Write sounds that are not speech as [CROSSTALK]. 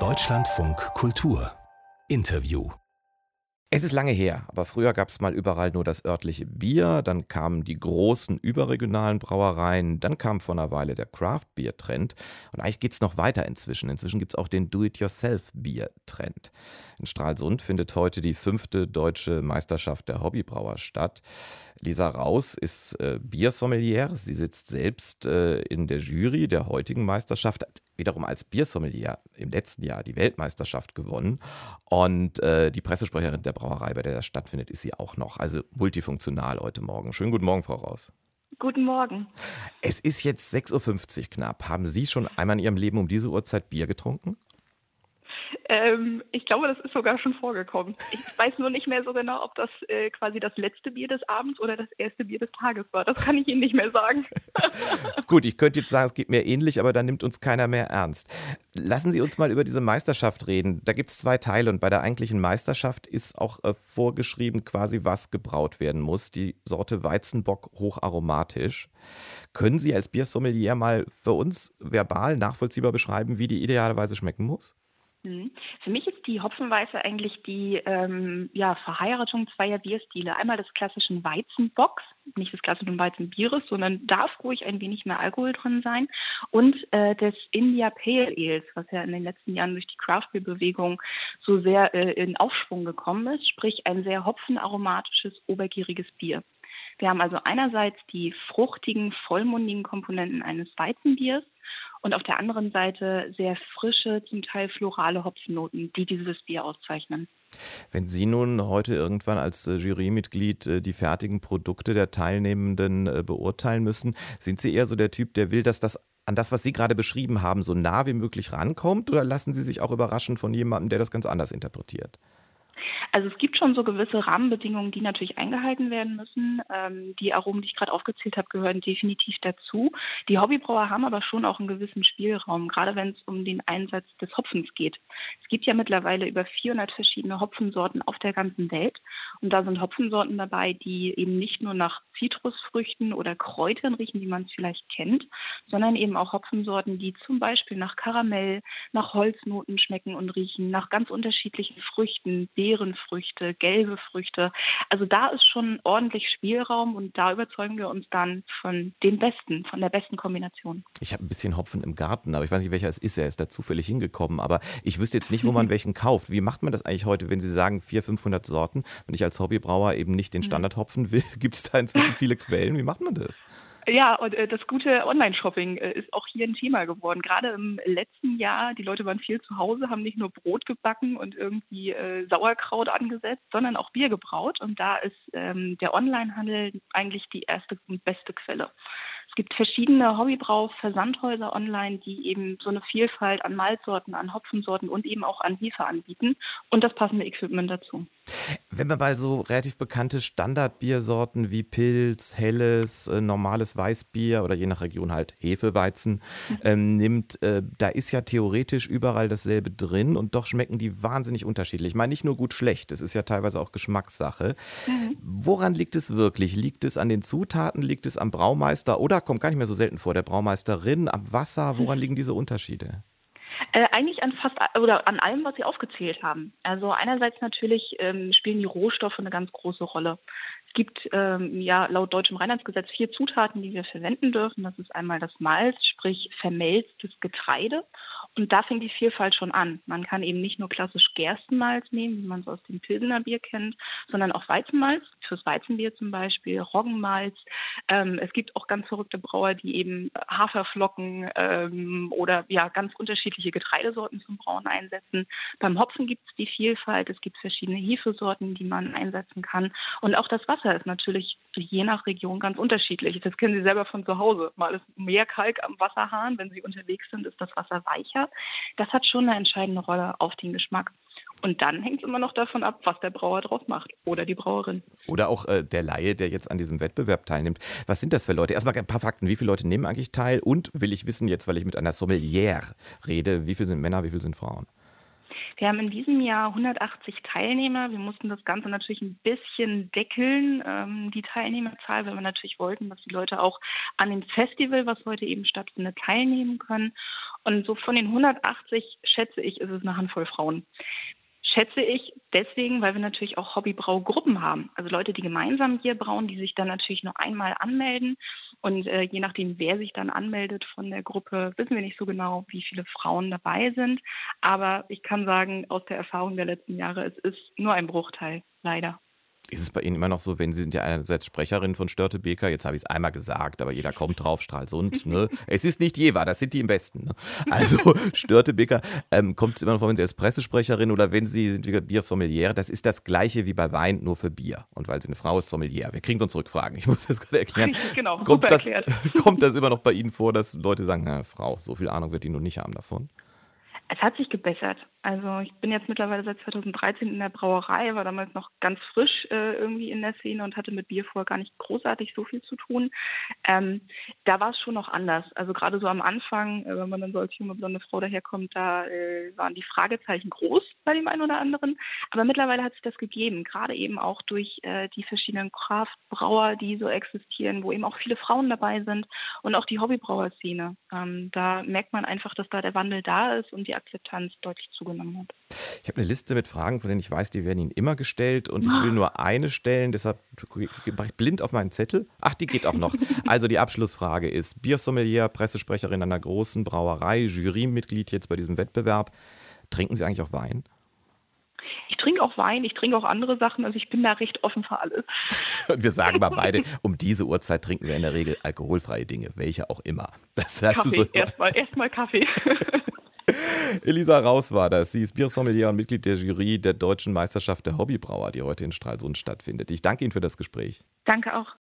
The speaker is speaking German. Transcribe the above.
Deutschlandfunk Kultur Interview es ist lange her, aber früher gab es mal überall nur das örtliche Bier, dann kamen die großen überregionalen Brauereien, dann kam vor einer Weile der Craft-Bier-Trend und eigentlich geht es noch weiter inzwischen. Inzwischen gibt es auch den Do-it-yourself-Bier-Trend. In Stralsund findet heute die fünfte deutsche Meisterschaft der Hobbybrauer statt. Lisa Raus ist äh, Biersommelier, sie sitzt selbst äh, in der Jury der heutigen Meisterschaft, wiederum als Biersommelier im letzten Jahr die Weltmeisterschaft gewonnen. Und äh, die Pressesprecherin der Brauerei, bei der das stattfindet, ist sie auch noch. Also multifunktional heute Morgen. Schönen guten Morgen, Frau Raus. Guten Morgen. Es ist jetzt 6.50 Uhr knapp. Haben Sie schon einmal in Ihrem Leben um diese Uhrzeit Bier getrunken? Ähm, ich glaube, das ist sogar schon vorgekommen. Ich weiß nur nicht mehr so genau, ob das äh, quasi das letzte Bier des Abends oder das erste Bier des Tages war. Das kann ich Ihnen nicht mehr sagen. [LAUGHS] Gut, ich könnte jetzt sagen, es geht mir ähnlich, aber da nimmt uns keiner mehr ernst. Lassen Sie uns mal über diese Meisterschaft reden. Da gibt es zwei Teile und bei der eigentlichen Meisterschaft ist auch äh, vorgeschrieben, quasi was gebraut werden muss. Die Sorte Weizenbock hocharomatisch. Können Sie als Biersommelier mal für uns verbal nachvollziehbar beschreiben, wie die idealerweise schmecken muss? Mhm. Für mich ist die Hopfenweiße eigentlich die ähm, ja, Verheiratung zweier Bierstile. Einmal des klassischen Weizenbocks, nicht des klassischen Weizenbieres, sondern darf ruhig ein wenig mehr Alkohol drin sein. Und äh, des India Pale Ales, was ja in den letzten Jahren durch die Craft Beer Bewegung so sehr äh, in Aufschwung gekommen ist, sprich ein sehr hopfenaromatisches, obergieriges Bier. Wir haben also einerseits die fruchtigen, vollmundigen Komponenten eines Weizenbiers und auf der anderen Seite sehr frische, zum Teil florale Hopfennoten, die dieses Bier auszeichnen. Wenn Sie nun heute irgendwann als äh, Jurymitglied äh, die fertigen Produkte der Teilnehmenden äh, beurteilen müssen, sind Sie eher so der Typ, der will, dass das an das, was Sie gerade beschrieben haben, so nah wie möglich rankommt? Oder lassen Sie sich auch überraschen von jemandem, der das ganz anders interpretiert? Also es gibt schon so gewisse Rahmenbedingungen, die natürlich eingehalten werden müssen. Ähm, die Aromen, die ich gerade aufgezählt habe, gehören definitiv dazu. Die Hobbybrauer haben aber schon auch einen gewissen Spielraum, gerade wenn es um den Einsatz des Hopfens geht. Es gibt ja mittlerweile über 400 verschiedene Hopfensorten auf der ganzen Welt. Und da sind Hopfensorten dabei, die eben nicht nur nach Zitrusfrüchten oder Kräutern riechen, wie man es vielleicht kennt, sondern eben auch Hopfensorten, die zum Beispiel nach Karamell, nach Holznoten schmecken und riechen, nach ganz unterschiedlichen Früchten, Beerenfrüchte, gelbe Früchte. Also da ist schon ordentlich Spielraum und da überzeugen wir uns dann von den besten, von der besten Kombination. Ich habe ein bisschen Hopfen im Garten, aber ich weiß nicht, welcher es ist. Er ist da zufällig hingekommen, aber ich wüsste jetzt nicht, wo man [LAUGHS] welchen kauft. Wie macht man das eigentlich heute, wenn Sie sagen 400, 500 Sorten? Wenn ich als Hobbybrauer eben nicht den hm. Standardhopfen will, [LAUGHS] gibt es da inzwischen viele Quellen. Wie macht man das? Ja, und äh, das gute Online-Shopping äh, ist auch hier ein Thema geworden. Gerade im letzten Jahr, die Leute waren viel zu Hause, haben nicht nur Brot gebacken und irgendwie äh, Sauerkraut angesetzt, sondern auch Bier gebraut. Und da ist ähm, der Online-Handel eigentlich die erste und beste Quelle. Es gibt verschiedene Hobbybrau-Versandhäuser online, die eben so eine Vielfalt an Malzsorten, an Hopfensorten und eben auch an Hefe anbieten und das passende Equipment dazu. Wenn man mal so relativ bekannte Standardbiersorten wie Pilz, Helles, äh, normales Weißbier oder je nach Region halt Hefeweizen ähm, nimmt, äh, da ist ja theoretisch überall dasselbe drin und doch schmecken die wahnsinnig unterschiedlich. Ich meine nicht nur gut schlecht, es ist ja teilweise auch Geschmackssache. Mhm. Woran liegt es wirklich? Liegt es an den Zutaten, liegt es am Braumeister oder kommt gar nicht mehr so selten vor, der Braumeisterin, am Wasser. Woran liegen diese Unterschiede? Äh, eigentlich an fast oder an allem, was Sie aufgezählt haben. Also einerseits natürlich ähm, spielen die Rohstoffe eine ganz große Rolle. Es gibt ähm, ja laut deutschem Reinheitsgesetz vier Zutaten, die wir verwenden dürfen. Das ist einmal das Malz, sprich vermelztes Getreide und da fängt die Vielfalt schon an. Man kann eben nicht nur klassisch Gerstenmalz nehmen, wie man es aus dem Pilsener Bier kennt, sondern auch Weizenmalz, fürs Weizenbier zum Beispiel, Roggenmalz. Ähm, es gibt auch ganz verrückte Brauer, die eben Haferflocken ähm, oder ja ganz unterschiedliche Getreidesorten zum Brauen einsetzen. Beim Hopfen gibt es die Vielfalt, es gibt verschiedene Hefesorten, die man einsetzen kann. Und auch das Wasser ist natürlich je nach Region ganz unterschiedlich. Das kennen Sie selber von zu Hause. Mal ist mehr Kalk am Wasserhahn, wenn Sie unterwegs sind, ist das Wasser weicher das hat schon eine entscheidende Rolle auf den Geschmack. Und dann hängt es immer noch davon ab, was der Brauer draus macht oder die Brauerin. Oder auch äh, der Laie, der jetzt an diesem Wettbewerb teilnimmt. Was sind das für Leute? Erstmal ein paar Fakten. Wie viele Leute nehmen eigentlich teil? Und will ich wissen jetzt, weil ich mit einer Sommelier rede, wie viele sind Männer, wie viele sind Frauen? Wir haben in diesem Jahr 180 Teilnehmer. Wir mussten das Ganze natürlich ein bisschen deckeln, ähm, die Teilnehmerzahl, weil wir natürlich wollten, dass die Leute auch an dem Festival, was heute eben stattfindet, teilnehmen können. Und so von den 180 schätze ich, ist es eine Handvoll Frauen schätze ich deswegen, weil wir natürlich auch Hobbybraugruppen haben. Also Leute, die gemeinsam Bier brauen, die sich dann natürlich nur einmal anmelden. Und äh, je nachdem, wer sich dann anmeldet von der Gruppe, wissen wir nicht so genau, wie viele Frauen dabei sind. Aber ich kann sagen, aus der Erfahrung der letzten Jahre, es ist nur ein Bruchteil, leider. Ist es bei Ihnen immer noch so, wenn Sie sind ja einerseits Sprecherin von Störtebeker, jetzt habe ich es einmal gesagt, aber jeder kommt drauf, Stralsund, ne? [LAUGHS] Es ist nicht Jever, das sind die im Westen. Ne? Also [LAUGHS] Störtebeker, ähm, kommt es immer noch vor, wenn Sie als Pressesprecherin oder wenn Sie sind wie Biersommelier, das ist das gleiche wie bei Wein, nur für Bier. Und weil Sie eine Frau ist, Sommelier. Wir kriegen sonst Rückfragen, ich muss das gerade erklären. Genau, kommt das, [LAUGHS] kommt das immer noch bei Ihnen vor, dass Leute sagen, na, Frau, so viel Ahnung wird die nur nicht haben davon? Es hat sich gebessert. Also ich bin jetzt mittlerweile seit 2013 in der Brauerei, war damals noch ganz frisch äh, irgendwie in der Szene und hatte mit Bier vorher gar nicht großartig so viel zu tun. Ähm, da war es schon noch anders. Also gerade so am Anfang, äh, wenn man dann so als junge blonde Frau daherkommt, da äh, waren die Fragezeichen groß bei dem einen oder anderen. Aber mittlerweile hat sich das gegeben, gerade eben auch durch äh, die verschiedenen Kraftbrauer, die so existieren, wo eben auch viele Frauen dabei sind und auch die Hobbybrauerszene. Ähm, da merkt man einfach, dass da der Wandel da ist und die Akzeptanz deutlich zugenommen zugenommen hat. Ich habe eine Liste mit Fragen, von denen ich weiß, die werden Ihnen immer gestellt und ich will [LAUGHS] nur eine stellen, deshalb mache ich blind auf meinen Zettel. Ach, die geht auch noch. [LAUGHS] Also die Abschlussfrage ist, Biersommelier, Pressesprecherin einer großen Brauerei, Jurymitglied jetzt bei diesem Wettbewerb. Trinken Sie eigentlich auch Wein? Ich trinke auch Wein, ich trinke auch andere Sachen, also ich bin da recht offen für alles. [LAUGHS] Wir sagen mal beide, um diese Uhrzeit trinken wir in der Regel alkoholfreie Dinge, welche auch immer. Das Kaffee, so erstmal erst Kaffee. Elisa Raus war das. Sie ist Biersommelier und Mitglied der Jury der Deutschen Meisterschaft der Hobbybrauer, die heute in Stralsund stattfindet. Ich danke Ihnen für das Gespräch. Danke auch.